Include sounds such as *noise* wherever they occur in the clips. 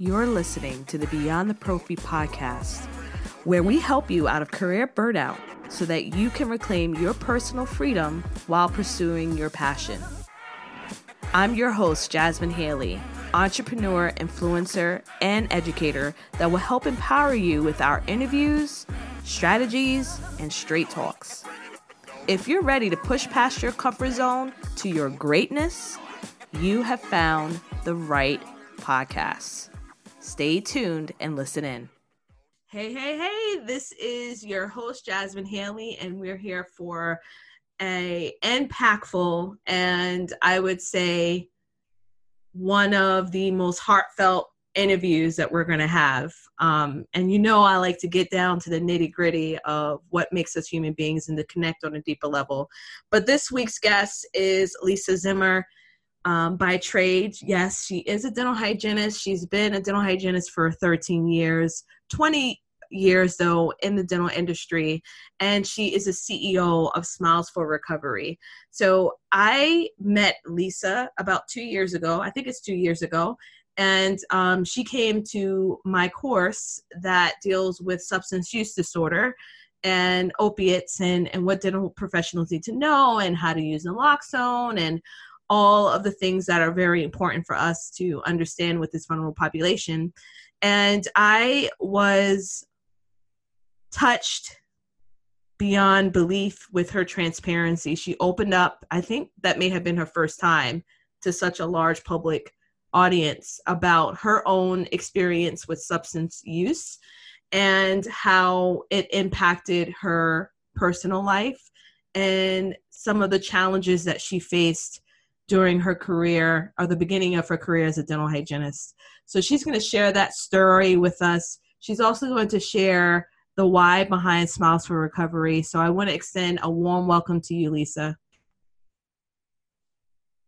You're listening to the Beyond the Prophy podcast, where we help you out of career burnout so that you can reclaim your personal freedom while pursuing your passion. I'm your host, Jasmine Haley, entrepreneur, influencer, and educator that will help empower you with our interviews, strategies, and straight talks. If you're ready to push past your comfort zone to your greatness, you have found the right podcast. Stay tuned and listen in. Hey, hey, hey, this is your host, Jasmine Haley, and we're here for a impactful and I would say one of the most heartfelt interviews that we're going to have. Um, and you know, I like to get down to the nitty gritty of what makes us human beings and to connect on a deeper level. But this week's guest is Lisa Zimmer um, by trade. Yes, she is a dental hygienist. She's been a dental hygienist for 13 years, 20 years though in the dental industry and she is a ceo of smiles for recovery so i met lisa about two years ago i think it's two years ago and um, she came to my course that deals with substance use disorder and opiates and, and what dental professionals need to know and how to use naloxone and all of the things that are very important for us to understand with this vulnerable population. And I was touched beyond belief with her transparency. She opened up, I think that may have been her first time to such a large public audience about her own experience with substance use and how it impacted her personal life and some of the challenges that she faced during her career or the beginning of her career as a dental hygienist. So she's going to share that story with us. She's also going to share the why behind Smiles for Recovery. So I want to extend a warm welcome to you, Lisa.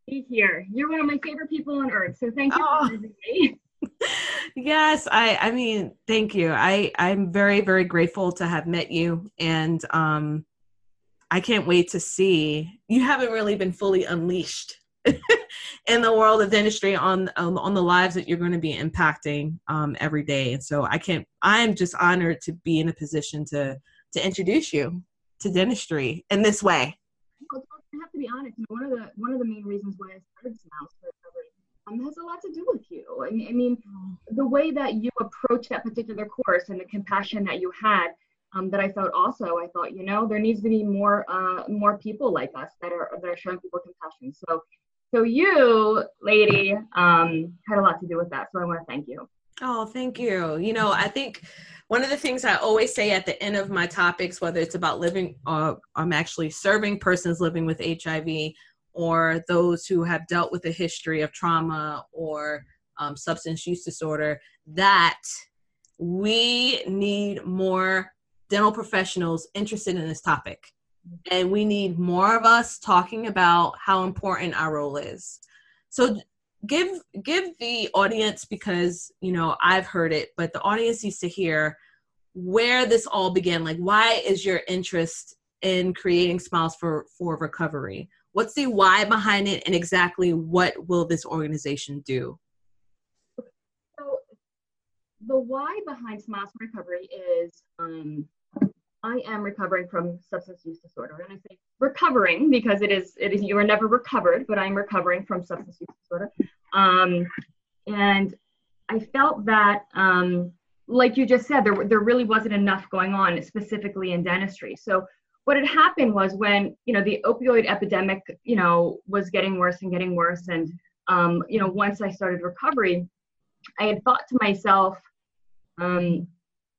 Be here. You're one of my favorite people on earth. So thank you oh. for having me. *laughs* yes, I I mean, thank you. I I'm very very grateful to have met you and um I can't wait to see. You haven't really been fully unleashed *laughs* in the world of dentistry on um, on the lives that you're going to be impacting um, every day. And so I can't. I'm just honored to be in a position to to introduce you to dentistry in this way. I have to be honest. One of the one of the main reasons why I started Smiles for Recovery um, has a lot to do with you. I mean, I mean, the way that you approach that particular course and the compassion that you had. Um, that I felt also, I thought, you know, there needs to be more uh, more people like us that are that are showing people compassion. So so you, lady, um, had a lot to do with that. So I want to thank you. Oh, thank you. You know, I think one of the things I always say at the end of my topics, whether it's about living, uh, I'm actually serving persons living with HIV or those who have dealt with a history of trauma or um, substance use disorder, that we need more dental professionals interested in this topic and we need more of us talking about how important our role is. So give give the audience because you know i've heard it but the audience needs to hear where this all began. Like why is your interest in creating smiles for for recovery? What's the why behind it and exactly what will this organization do? So the why behind smiles for recovery is um, I am recovering from substance use disorder. And I say recovering because it is, it is, you are never recovered, but I'm recovering from substance use disorder. Um, and I felt that, um, like you just said, there, there really wasn't enough going on specifically in dentistry. So what had happened was when, you know, the opioid epidemic, you know, was getting worse and getting worse. And, um, you know, once I started recovery, I had thought to myself, um,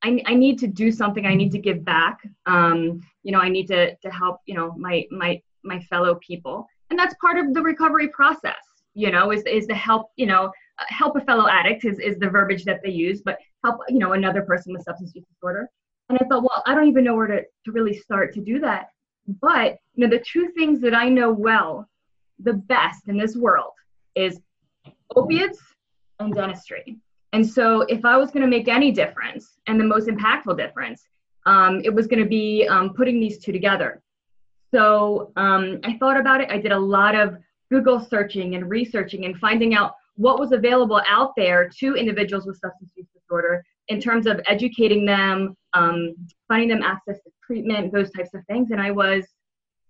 I, I need to do something. I need to give back. Um, you know, I need to to help. You know, my my my fellow people, and that's part of the recovery process. You know, is is to help. You know, uh, help a fellow addict is is the verbiage that they use, but help you know another person with substance use disorder. And I thought, well, I don't even know where to to really start to do that. But you know, the two things that I know well, the best in this world is opiates and dentistry. And so, if I was going to make any difference and the most impactful difference, um, it was going to be um, putting these two together. So, um, I thought about it. I did a lot of Google searching and researching and finding out what was available out there to individuals with substance use disorder in terms of educating them, um, finding them access to treatment, those types of things. And I was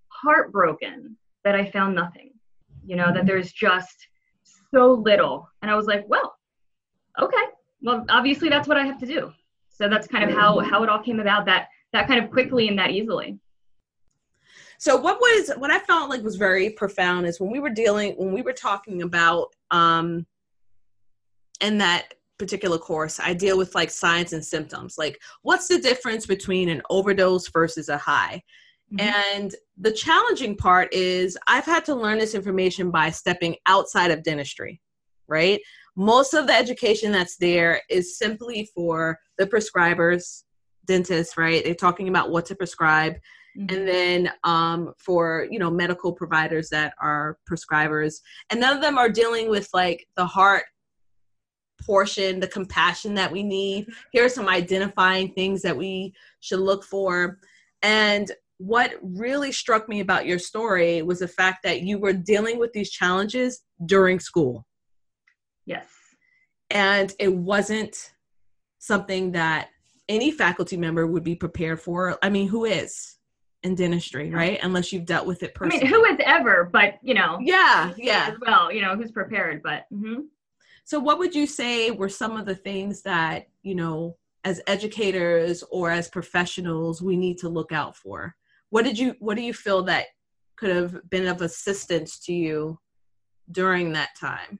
heartbroken that I found nothing, you know, that there's just so little. And I was like, well, okay, well, obviously that's what I have to do. So that's kind of how, how it all came about that, that kind of quickly and that easily. So what was what I felt like was very profound is when we were dealing when we were talking about um in that particular course, I deal with like signs and symptoms. Like, what's the difference between an overdose versus a high? Mm-hmm. And the challenging part is I've had to learn this information by stepping outside of dentistry, right? Most of the education that's there is simply for the prescribers, dentists, right? They're talking about what to prescribe. Mm-hmm. And then um, for you know medical providers that are prescribers, and none of them are dealing with like the heart portion, the compassion that we need. Here are some identifying things that we should look for. And what really struck me about your story was the fact that you were dealing with these challenges during school. Yes. And it wasn't something that any faculty member would be prepared for. I mean, who is in dentistry, right? Unless you've dealt with it personally. I mean, who is ever, but you know. Yeah, yeah. Well, you know, who's prepared, but. Mm-hmm. So, what would you say were some of the things that, you know, as educators or as professionals, we need to look out for? What did you, what do you feel that could have been of assistance to you during that time?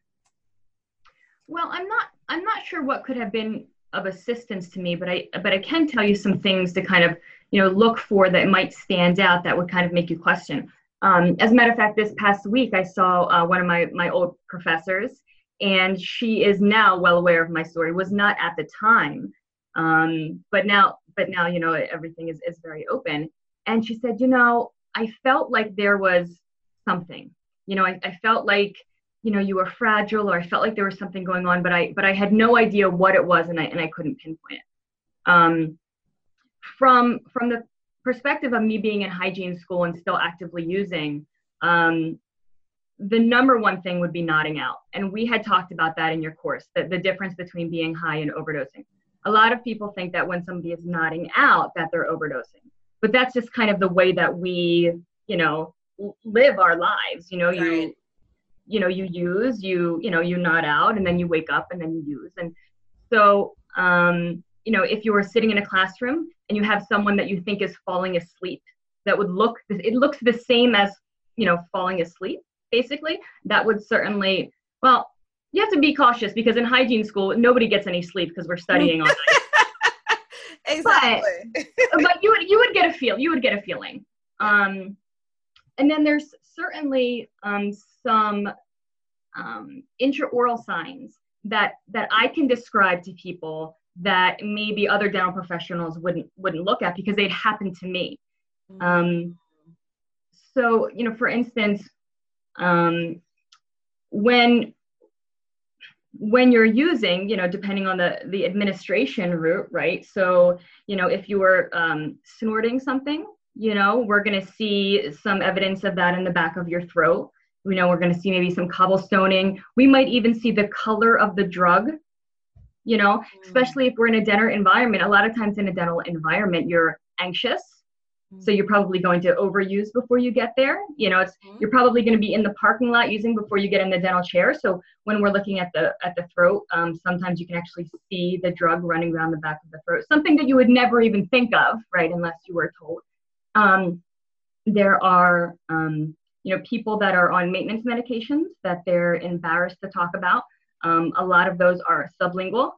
Well, I'm not, I'm not sure what could have been of assistance to me, but I, but I can tell you some things to kind of, you know, look for that might stand out that would kind of make you question. Um, as a matter of fact, this past week I saw uh, one of my my old professors, and she is now well aware of my story was not at the time. Um, but now but now you know everything is, is very open. And she said you know i felt like there was something. You know I, I felt like you know you were fragile or i felt like there was something going on but i but i had no idea what it was and i and i couldn't pinpoint it um, from from the perspective of me being in hygiene school and still actively using um, the number one thing would be nodding out. And we had talked about that in your course, that the difference between being high and overdosing. A lot of people think that when somebody is nodding out that they're overdosing. But that's just kind of the way that we, you know, live our lives. You know, right. you know, you use, you, you know, you nod out and then you wake up and then you use. And so um, you know, if you were sitting in a classroom and you have someone that you think is falling asleep, that would look it looks the same as, you know, falling asleep basically, that would certainly, well, you have to be cautious because in hygiene school, nobody gets any sleep because we're studying all night. *laughs* exactly. But, but, you would you would get a feel. You would get a feeling. Um, and then there's certainly um, some um, intraoral signs that that I can describe to people that maybe other dental professionals wouldn't wouldn't look at because they'd happen to me. Mm-hmm. Um, so you know, for instance, um, when when you're using, you know, depending on the the administration route, right? So, you know, if you were um, snorting something, you know, we're going to see some evidence of that in the back of your throat. We know we're going to see maybe some cobblestoning. We might even see the color of the drug. You know, mm. especially if we're in a dental environment. A lot of times in a dental environment, you're anxious so you're probably going to overuse before you get there. You know, it's mm-hmm. you're probably going to be in the parking lot using before you get in the dental chair. So when we're looking at the at the throat, um, sometimes you can actually see the drug running around the back of the throat. Something that you would never even think of, right, unless you were told. Um, there are um, you know people that are on maintenance medications that they're embarrassed to talk about. Um, a lot of those are sublingual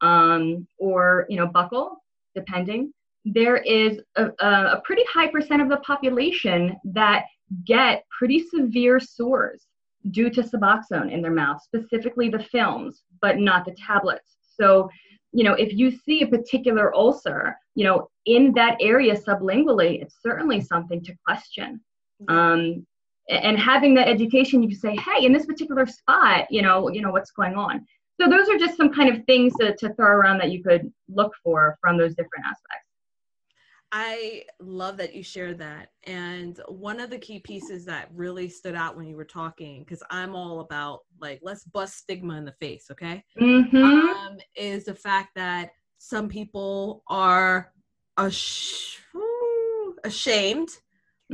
um, or you know buccal, depending there is a, a pretty high percent of the population that get pretty severe sores due to Suboxone in their mouth, specifically the films, but not the tablets. So, you know, if you see a particular ulcer, you know, in that area sublingually, it's certainly something to question. Um, and having that education, you can say, hey, in this particular spot, you know, you know what's going on. So those are just some kind of things to, to throw around that you could look for from those different aspects. I love that you shared that. And one of the key pieces that really stood out when you were talking, because I'm all about like, let's bust stigma in the face, okay? Mm-hmm. Um, is the fact that some people are ash- ashamed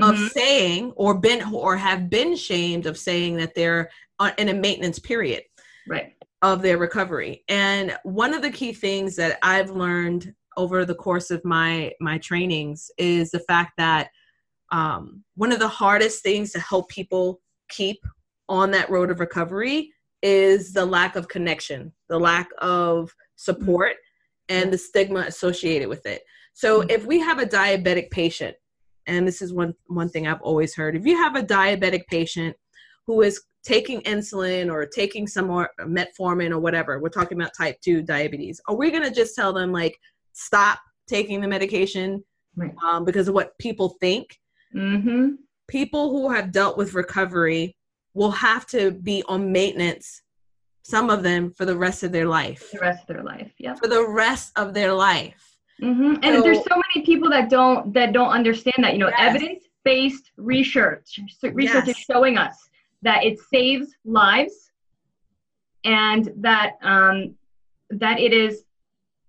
of Mhm. saying or been or have been shamed of saying that they're uh, in a maintenance period Right. of their recovery. And one of the key things that I've learned over the course of my my trainings is the fact that um, one of the hardest things to help people keep on that road of recovery is the lack of connection, the lack of support, and the stigma associated with it. So Mhm. if we have a diabetic patient, and this is one one thing I've always heard, if you have a diabetic patient who is taking insulin or taking some more metformin or whatever, we're talking about type 2 diabetes, are we going to just tell them like stop taking the medication Right. um, because of what people think? Mm-hmm. People who have dealt with recovery will have to be on maintenance, some of them for the rest of their life. The rest of their life. Yep. For the rest of their life. hmm And So- there's so many people that don't that don't understand that. You know, Yes. evidence-based research research is showing us that it saves lives, and that um, that it is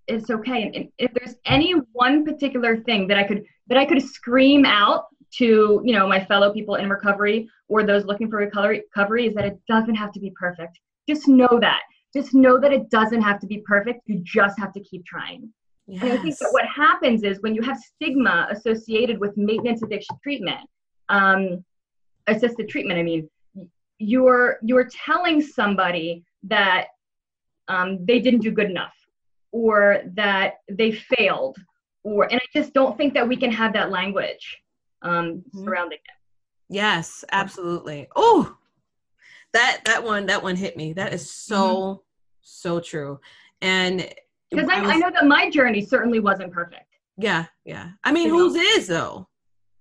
it's okay. And, and if there's any one particular thing that I could that I could scream out to you know my fellow people in recovery or those looking for recovery, recovery is that it doesn't have to be perfect. Just know that. Just know that it doesn't have to be perfect. You just have to keep trying. Yes. And I think that what happens is when you have stigma associated with maintenance addiction treatment, um, assisted treatment, I mean, you're you're telling somebody that um, they didn't do good enough, or that they failed, or and I just don't think that we can have that language um, Mhm. surrounding it. Yes, absolutely. Oh, that that one that one hit me. That is so so true. And Because I, was- I know that my journey certainly wasn't perfect. Yeah, yeah. I mean, You know? whose is though?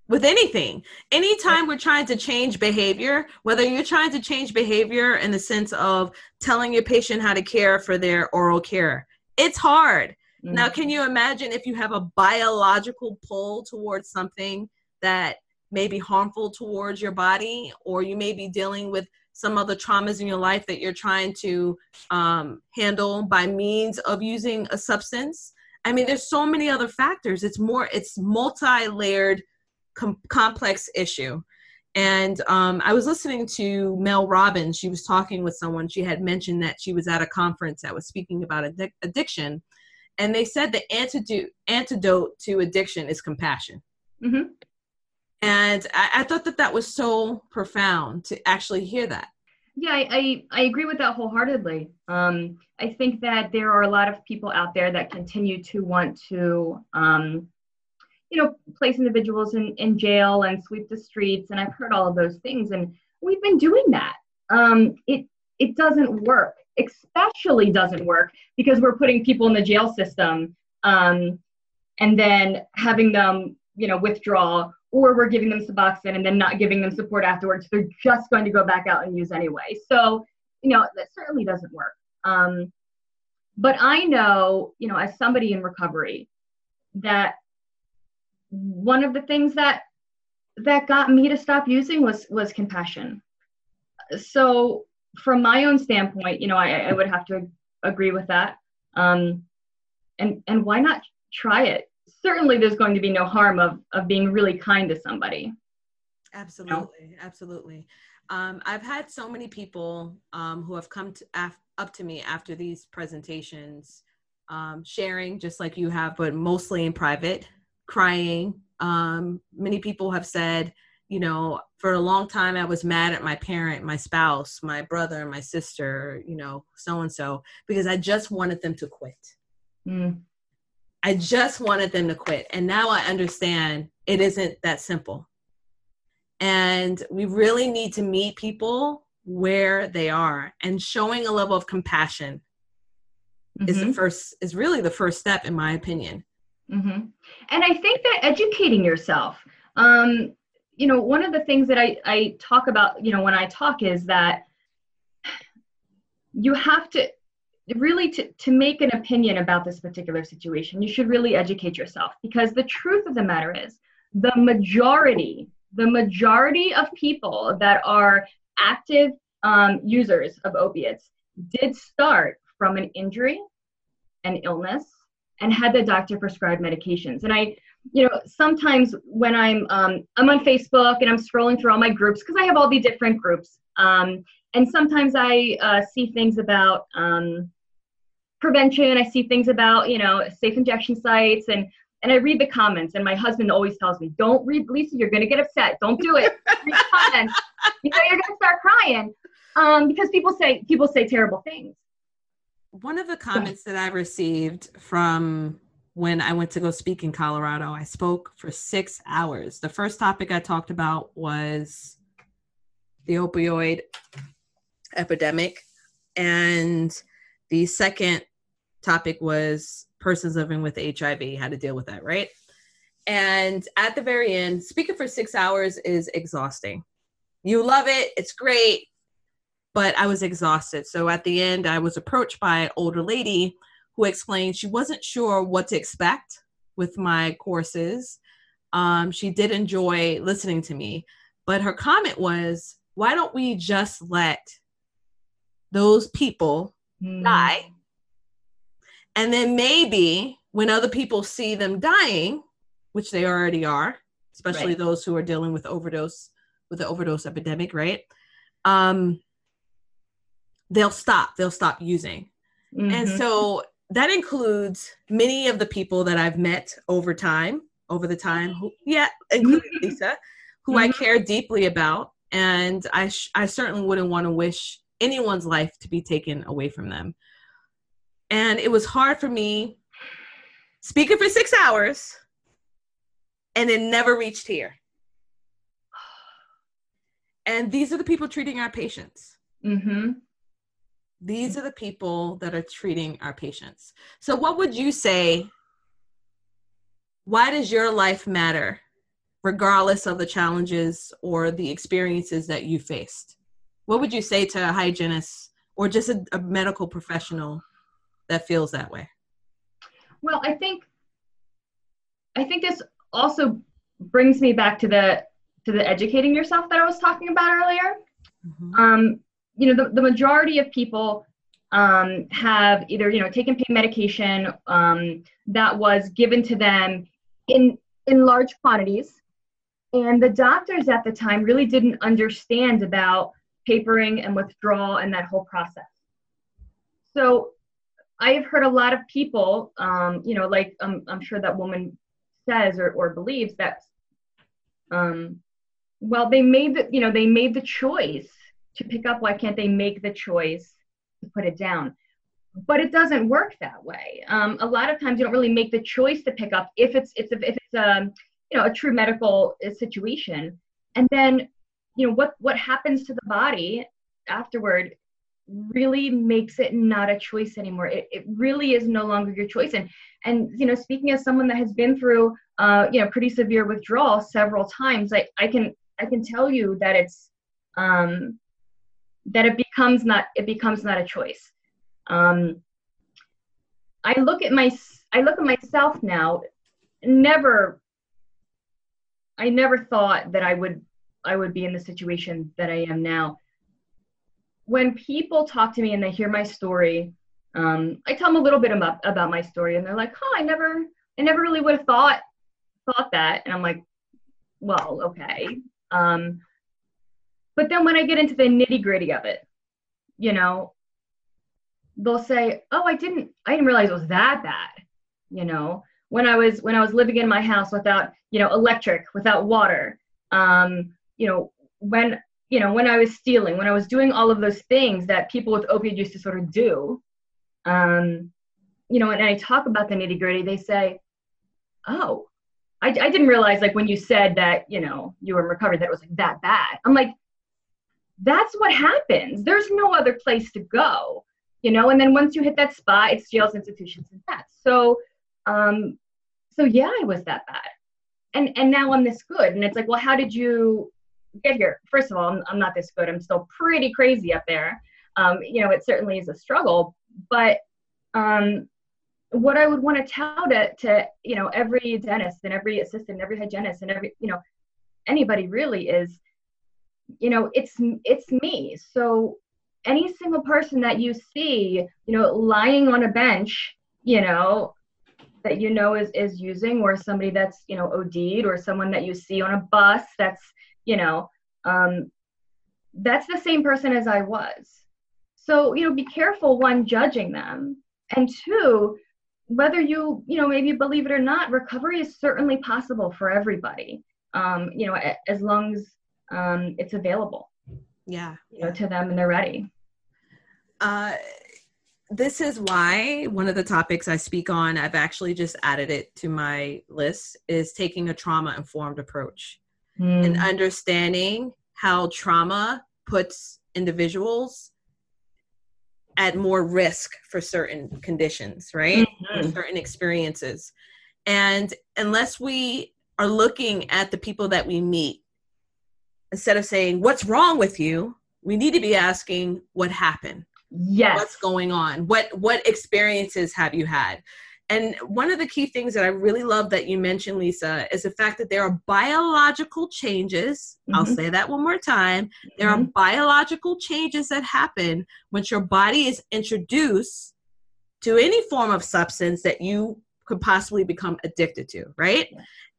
With anything, anytime we're trying to change behavior, whether you're trying to change behavior in the sense of telling your patient how to care for their oral care, it's hard. Now, can you imagine if you have a biological pull towards something that may be harmful towards your body, or you may be dealing with some other traumas in your life that you're trying to um, handle by means of using a substance? I mean, there's so many other factors. It's more, it's multi-layered, com- complex issue. And um, I was listening to Mel Robbins. She was talking with someone. She had mentioned that she was at a conference that was speaking about addic- addiction, and they said the antidote antidote to addiction is compassion. Mhm. And I, I thought that that was so profound to actually hear that. Yeah, I, I, I agree with that wholeheartedly. Um, I think that there are a lot of people out there that continue to want to, um, you know, place individuals in, in jail and sweep the streets. And I've heard all of those things. And we've been doing that. Um, it, it doesn't work, especially doesn't work because we're putting people in the jail system um, and then having them, you know, withdraw or we're giving them Suboxone and then not giving them support afterwards. They're just going to go back out and use anyway. So, you know, that certainly doesn't work. Um, but I know, you know, as somebody in recovery, that one of the things that that got me to stop using was was compassion. So, from my own standpoint, you know, I, I would have to agree with that. Um, and and why not try it? certainly there's going to be no harm of of being really kind to somebody Absolutely, absolutely. Um, I've had so many people um, who have come to, af- up to me after these presentations, um, sharing just like you have, but mostly in private, crying. Um, many people have said, you know, for a long time I was mad at my parent, my spouse, my brother, my sister, you know, so and so, because I just wanted them to quit. Mm, I just wanted them to quit. And now I understand it isn't that simple. And we really need to meet people where they are and showing a level of compassion is the mhm, first is really the first step in my opinion. Mhm. and i think that educating yourself um, you know one of the things that I, I talk about you know when i talk is that you have to really to, to make an opinion about this particular situation, you should really educate yourself because the truth of the matter is the majority, the majority of people that are active um, users of opiates did start from an injury, an illness, and had the doctor prescribe medications. And I, you know, sometimes when I'm um, I'm on Facebook and I'm scrolling through all my groups because I have all the different groups, um, and sometimes I uh, see things about um, prevention. I see things about you know safe injection sites and and I read the comments, and my husband always tells me, "Don't read, Lisa. You're gonna get upset. Don't do it. read the comments. You know, you're gonna start crying." Um, because people say people say terrible things. One of the comments that I received from when I went to go speak in Colorado, I spoke for six hours. The first topic I talked about was the opioid epidemic, and the second topic was persons living with HIV, how to deal with that, right? And at the very end, speaking for six hours is exhausting. You love it, it's great, but I was exhausted. So at the end, I was approached by an older lady who explained she wasn't sure what to expect with my courses. Um, she did enjoy listening to me, but her comment was, why don't we just let those people mm. die and then maybe when other people see them dying, which they already are, especially right. those who are dealing with overdose with the overdose epidemic, right? Um, they'll stop. They'll stop using. Mm-hmm. And so that includes many of the people that I've met over time, over the time, who, yeah, including mm-hmm. Lisa, who mm-hmm. I care deeply about. And I, sh- I certainly wouldn't want to wish anyone's life to be taken away from them and it was hard for me speaking for six hours and it never reached here and these are the people treating our patients mm-hmm. These are the people that are treating our patients so what would you say why does your life matter regardless of the challenges or the experiences that you faced what would you say to a hygienist or just a, a medical professional that feels that way? Well, I think I think this also brings me back to the to the educating yourself that I was talking about earlier. Mm-hmm. Um, you know, the, the majority of people um, have either you know taken pain medication um, that was given to them in in large quantities, and the doctors at the time really didn't understand about papering and withdrawal and that whole process. So I have heard a lot of people, um, you know, like um, I'm sure that woman says or, or believes that, um, well, they made the, you know, they made the choice to pick up. Why can't they make the choice to put it down? But it doesn't work that way. Um, a lot of times you don't really make the choice to pick up if it's, it's if it's a, um, you know, a true medical uh, situation. And then, you know, what, what happens to the body afterward really makes it not a choice anymore it, it really is no longer your choice and and you know speaking as someone that has been through uh you know pretty severe withdrawal several times i i can i can tell you that it's um that it becomes not it becomes not a choice um i look at my i look at myself now never i never thought that i would i would be in the situation that i am now when people talk to me and they hear my story, um, I tell them a little bit about about my story, and they're like, "Oh, I never, I never really would have thought thought that." And I'm like, "Well, okay." Um, but then when I get into the nitty gritty of it, you know, they'll say, "Oh, I didn't, I didn't realize it was that bad." You know, when I was when I was living in my house without, you know, electric, without water, um, you know, when you know, when I was stealing, when I was doing all of those things that people with opioid use disorder do, um, you know, and I talk about the nitty gritty, they say, oh, I, I didn't realize like when you said that, you know, you were in recovery, that it was like that bad. I'm like, that's what happens. There's no other place to go, you know, and then once you hit that spot, it's jails, institutions, and that. So, um, so yeah, I was that bad. And, and now I'm this good. And it's like, well, how did you get here. First of all, I'm, I'm not this good. I'm still pretty crazy up there. Um, you know, it certainly is a struggle, but um, what I would want to tell to, to you know every dentist and every assistant, and every hygienist, and every you know anybody really is, you know, it's it's me. So any single person that you see, you know, lying on a bench, you know, that you know is is using, or somebody that's you know OD'd, or someone that you see on a bus that's you know, um, that's the same person as I was. So you know, be careful one judging them, and two, whether you you know maybe believe it or not, recovery is certainly possible for everybody. Um, you know, as long as um, it's available. Yeah, you know, to them and they're ready. Uh, this is why one of the topics I speak on, I've actually just added it to my list, is taking a trauma informed approach mm. and understanding how trauma puts individuals at more risk for certain conditions, right? Mm-hmm. certain experiences. And unless we are looking at the people that we meet, instead of saying, What's wrong with you? we need to be asking, What happened? Yes. What's going on? What what experiences have you had? And one of the key things that I really love that you mentioned, Lisa, is the fact that there are biological changes. Mm-hmm. I'll say that one more time. There mm-hmm. are biological changes that happen once your body is introduced to any form of substance that you could possibly become addicted to, right?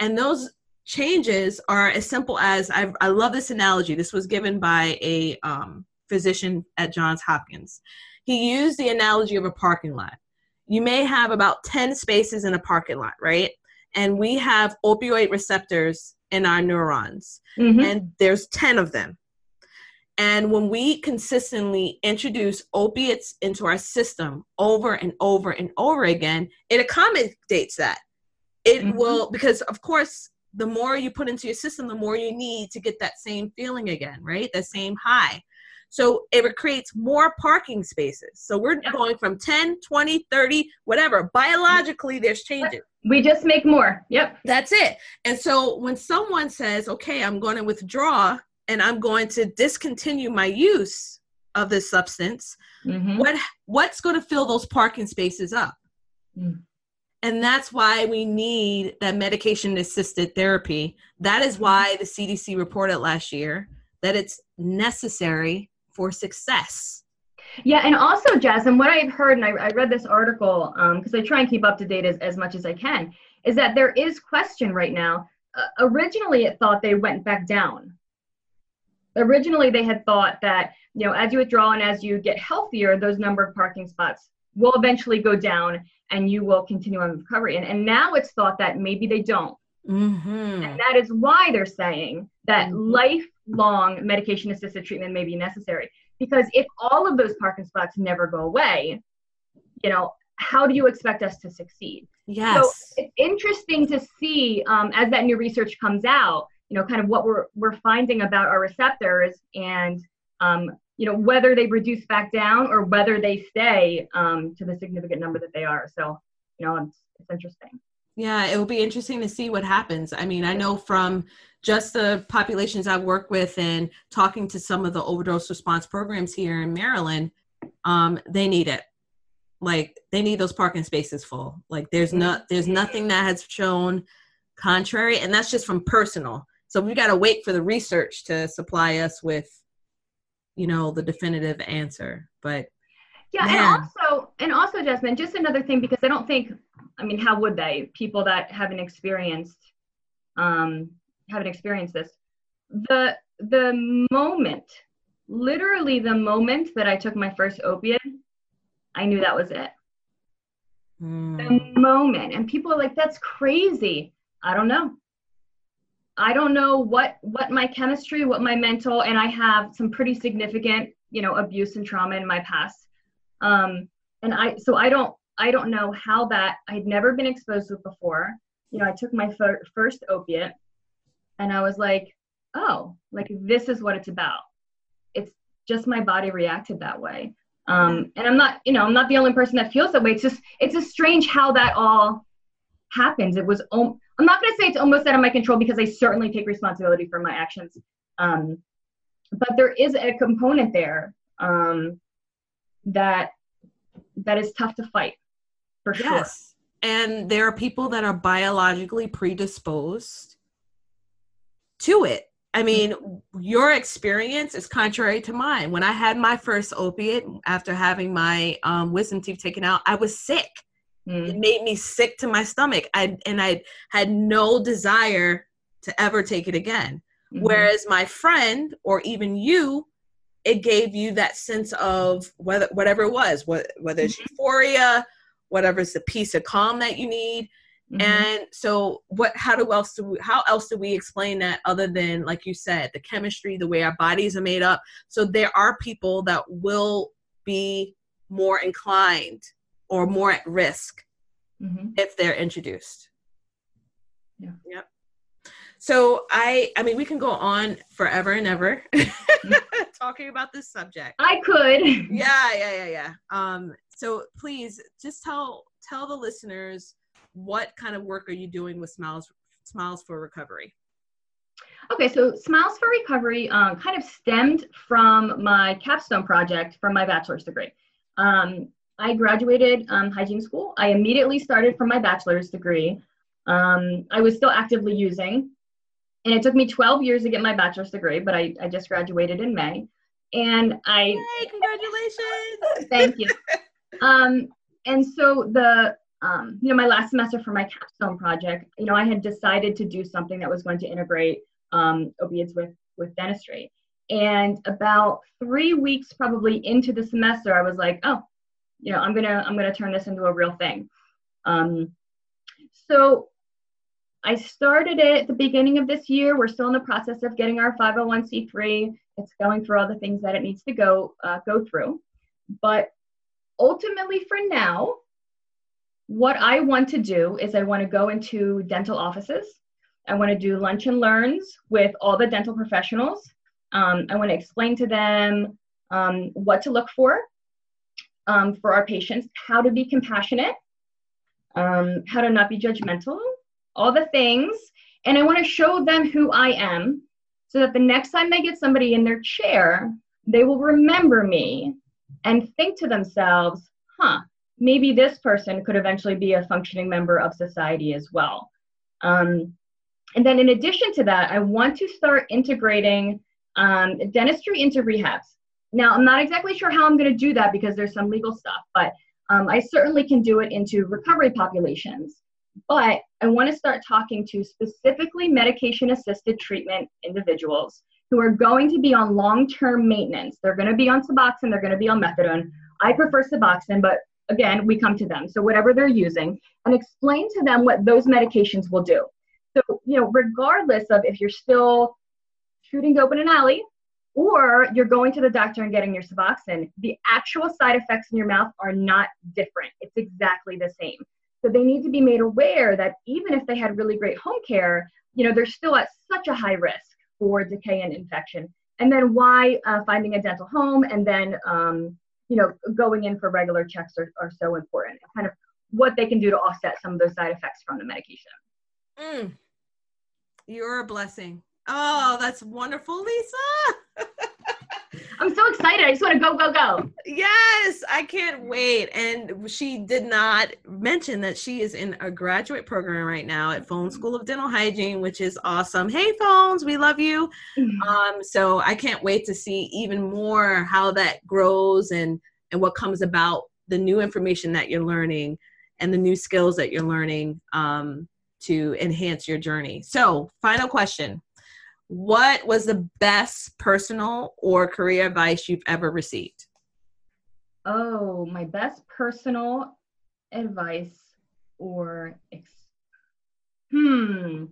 And those changes are as simple as i I love this analogy. This was given by a um, physician at Johns Hopkins. He used the analogy of a parking lot you may have about 10 spaces in a parking lot, right? And we have opioid receptors in our neurons, mm-hmm. and there's 10 of them. And when we consistently introduce opiates into our system over and over and over again, it accommodates that. It mm-hmm. will, because of course, the more you put into your system, the more you need to get that same feeling again, right? That same high. So it creates more parking spaces. So we're yep. going from 10, 20, 30, whatever. Biologically, there's changes. We just make more. Yep. That's it. And so when someone says, okay, I'm going to withdraw and I'm going to discontinue my use of this substance, mm-hmm. what what's going to fill those parking spaces up? Mm. And that's why we need that medication assisted therapy. That is mm-hmm. why the CDC reported last year that it's necessary for success. Yeah, and also, Jasmine, what I've heard, and I, I read this article because um, I try and keep up to date as, as much as I can, is that there is question right now. Uh, originally, it thought they went back down. Originally, they had thought that you know, as you withdraw and as you get healthier, those number of parking spots will eventually go down, and you will continue on recovery. And and now it's thought that maybe they don't. Mm-hmm. And that is why they're saying that mm-hmm. lifelong medication assisted treatment may be necessary. Because if all of those parking spots never go away, you know, how do you expect us to succeed? Yes. So it's interesting to see um, as that new research comes out, you know, kind of what we're, we're finding about our receptors and, um, you know, whether they reduce back down or whether they stay um, to the significant number that they are. So, you know, it's, it's interesting. Yeah, it will be interesting to see what happens. I mean, I know from just the populations I've worked with and talking to some of the overdose response programs here in Maryland, um, they need it. Like they need those parking spaces full. Like there's not there's nothing that has shown contrary, and that's just from personal. So we got to wait for the research to supply us with, you know, the definitive answer. But yeah, man. and also and also, Jasmine, just another thing because I don't think I mean, how would they? People that haven't experienced um, haven't experienced this. The the moment, literally the moment that I took my first opiate, I knew that was it. Mm. The moment, and people are like, "That's crazy." I don't know. I don't know what what my chemistry, what my mental, and I have some pretty significant, you know, abuse and trauma in my past. Um, and I so I don't I don't know how that I'd never been exposed to it before. You know, I took my fir- first opiate and I was like, oh, like this is what it's about. It's just my body reacted that way. Um, and I'm not, you know, I'm not the only person that feels that way. It's just, it's just strange how that all happens. It was, om- I'm not going to say it's almost out of my control because I certainly take responsibility for my actions. Um, but there is a component there um, that that is tough to fight for yes. sure. And there are people that are biologically predisposed to it. I mean, your experience is contrary to mine. When I had my first opiate after having my um, wisdom teeth taken out, I was sick. Mm. It made me sick to my stomach. I and I had no desire to ever take it again. Mm-hmm. Whereas my friend or even you, it gave you that sense of whether whatever it was, whether it's mm-hmm. euphoria, whatever it's the peace of calm that you need. Mm-hmm. And so what how do else do we, how else do we explain that other than like you said, the chemistry, the way our bodies are made up. So there are people that will be more inclined or more at risk mm-hmm. if they're introduced. Yeah. Yep. So I I mean we can go on forever and ever *laughs* talking about this subject. I could. Yeah, yeah, yeah, yeah. Um so please just tell tell the listeners what kind of work are you doing with Smiles Smiles for Recovery? Okay, so Smiles for Recovery um, kind of stemmed from my capstone project from my bachelor's degree. Um, I graduated um, hygiene school. I immediately started from my bachelor's degree. Um, I was still actively using, and it took me 12 years to get my bachelor's degree, but I, I just graduated in May. And I. Hey, congratulations! *laughs* thank you. Um, and so the um, you know, my last semester for my capstone project, you know, I had decided to do something that was going to integrate um, opiates with with dentistry. And about three weeks probably into the semester, I was like, oh, you know, I'm gonna I'm gonna turn this into a real thing. Um, so I started it at the beginning of this year. We're still in the process of getting our 501c3. It's going through all the things that it needs to go uh, go through. But ultimately, for now, what I want to do is I want to go into dental offices. I want to do lunch and learns with all the dental professionals. Um, I want to explain to them um, what to look for um, for our patients, how to be compassionate, um, how to not be judgmental, all the things. And I want to show them who I am so that the next time they get somebody in their chair, they will remember me and think to themselves, huh, maybe this person could eventually be a functioning member of society as well. Um, and then in addition to that, I want to start integrating um, dentistry into rehabs. Now, I'm not exactly sure how I'm going to do that because there's some legal stuff, but um, I certainly can do it into recovery populations. But I want to start talking to specifically medication assisted treatment individuals who are going to be on long term maintenance. They're going to be on Suboxone, they're going to be on methadone. I prefer Suboxone, but again, we come to them. So whatever they're using, and explain to them what those medications will do. So, you know, regardless of if you're still shooting dope in an alley or you're going to the doctor and getting your Suboxone, the actual side effects in your mouth are not different. It's exactly the same. So they need to be made aware that even if they had really great home care, you know, they're still at such a high risk for decay and infection. And then why uh, finding a dental home and then um, you know, going in for regular checks are, are so important. Kind of what they can do to offset some of those side effects from the medication. Mm. You're a blessing. Oh, that's wonderful, Lisa. *laughs* I'm so excited. I just want to go, go, go. Yes, I can't wait. And she did not mention that she is in a graduate program right now at Fones School of Dental Hygiene, which is awesome. Hey, Fones, we love you. Mm-hmm. Um, so I can't wait to see even more how that grows and and what comes about the new information that you're learning and the new skills that you're learning um, to enhance your journey. So, final question what was the best personal or career advice you've ever received? Oh, my best personal advice or ex- hmm.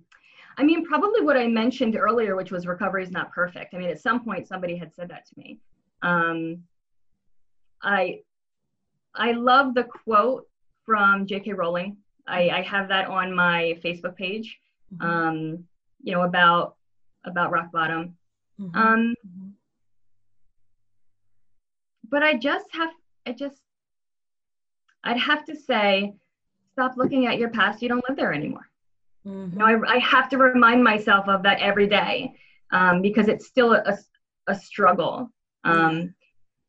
I mean, probably what I mentioned earlier, which was recovery is not perfect. I mean, at some point somebody had said that to me. Um, I I love the quote from J.K. Rowling. I, I have that on my Facebook page. Mm-hmm. Um, you know about about rock bottom. Mm-hmm. Um, mm-hmm. but I just have, I just, I'd have to say, stop looking at your past. You don't live there anymore. Mm-hmm. You know, I, I have to remind myself of that every day um, because it's still a, a, a struggle. Um,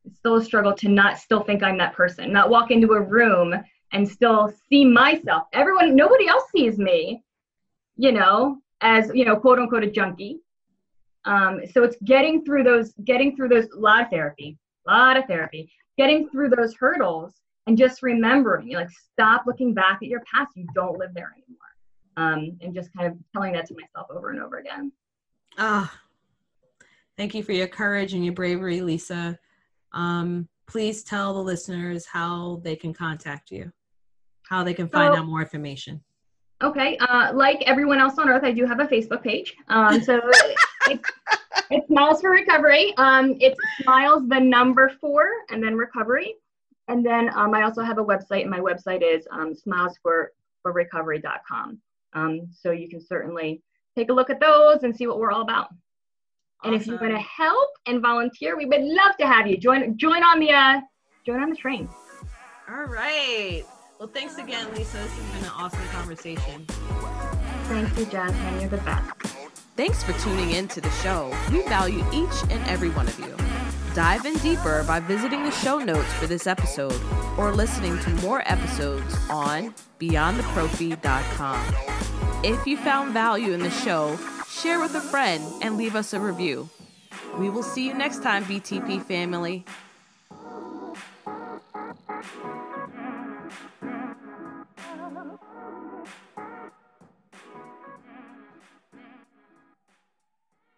it's still a struggle to not still think I'm that person, not walk into a room and still see myself. Everyone, nobody else sees me, you know, as you know, quote unquote, a junkie. Um, so it's getting through those, getting through those, a lot of therapy, a lot of therapy, getting through those hurdles and just remembering, like, stop looking back at your past. You don't live there anymore. Um, and just kind of telling that to myself over and over again. Ah, thank you for your courage and your bravery, Lisa. Um, please tell the listeners how they can contact you, how they can find so, out more information. Okay, uh, like everyone else on earth, I do have a Facebook page. Um, so *laughs* it's, it's Smiles for Recovery. Um, it's Smiles the number four and then recovery. And then um, I also have a website, and my website is um, smilesforrecovery.com. Um, so you can certainly take a look at those and see what we're all about. Awesome. And if you want to help and volunteer, we would love to have you join join on the uh, join on the train. All right. Well, thanks again, Lisa. This has been an awesome conversation. Thank you, Jasmine. You're the best. Thanks for tuning in to the show. We value each and every one of you. Dive in deeper by visiting the show notes for this episode or listening to more episodes on beyondtheprophy.com. If you found value in the show, share with a friend and leave us a review. We will see you next time, BTP family.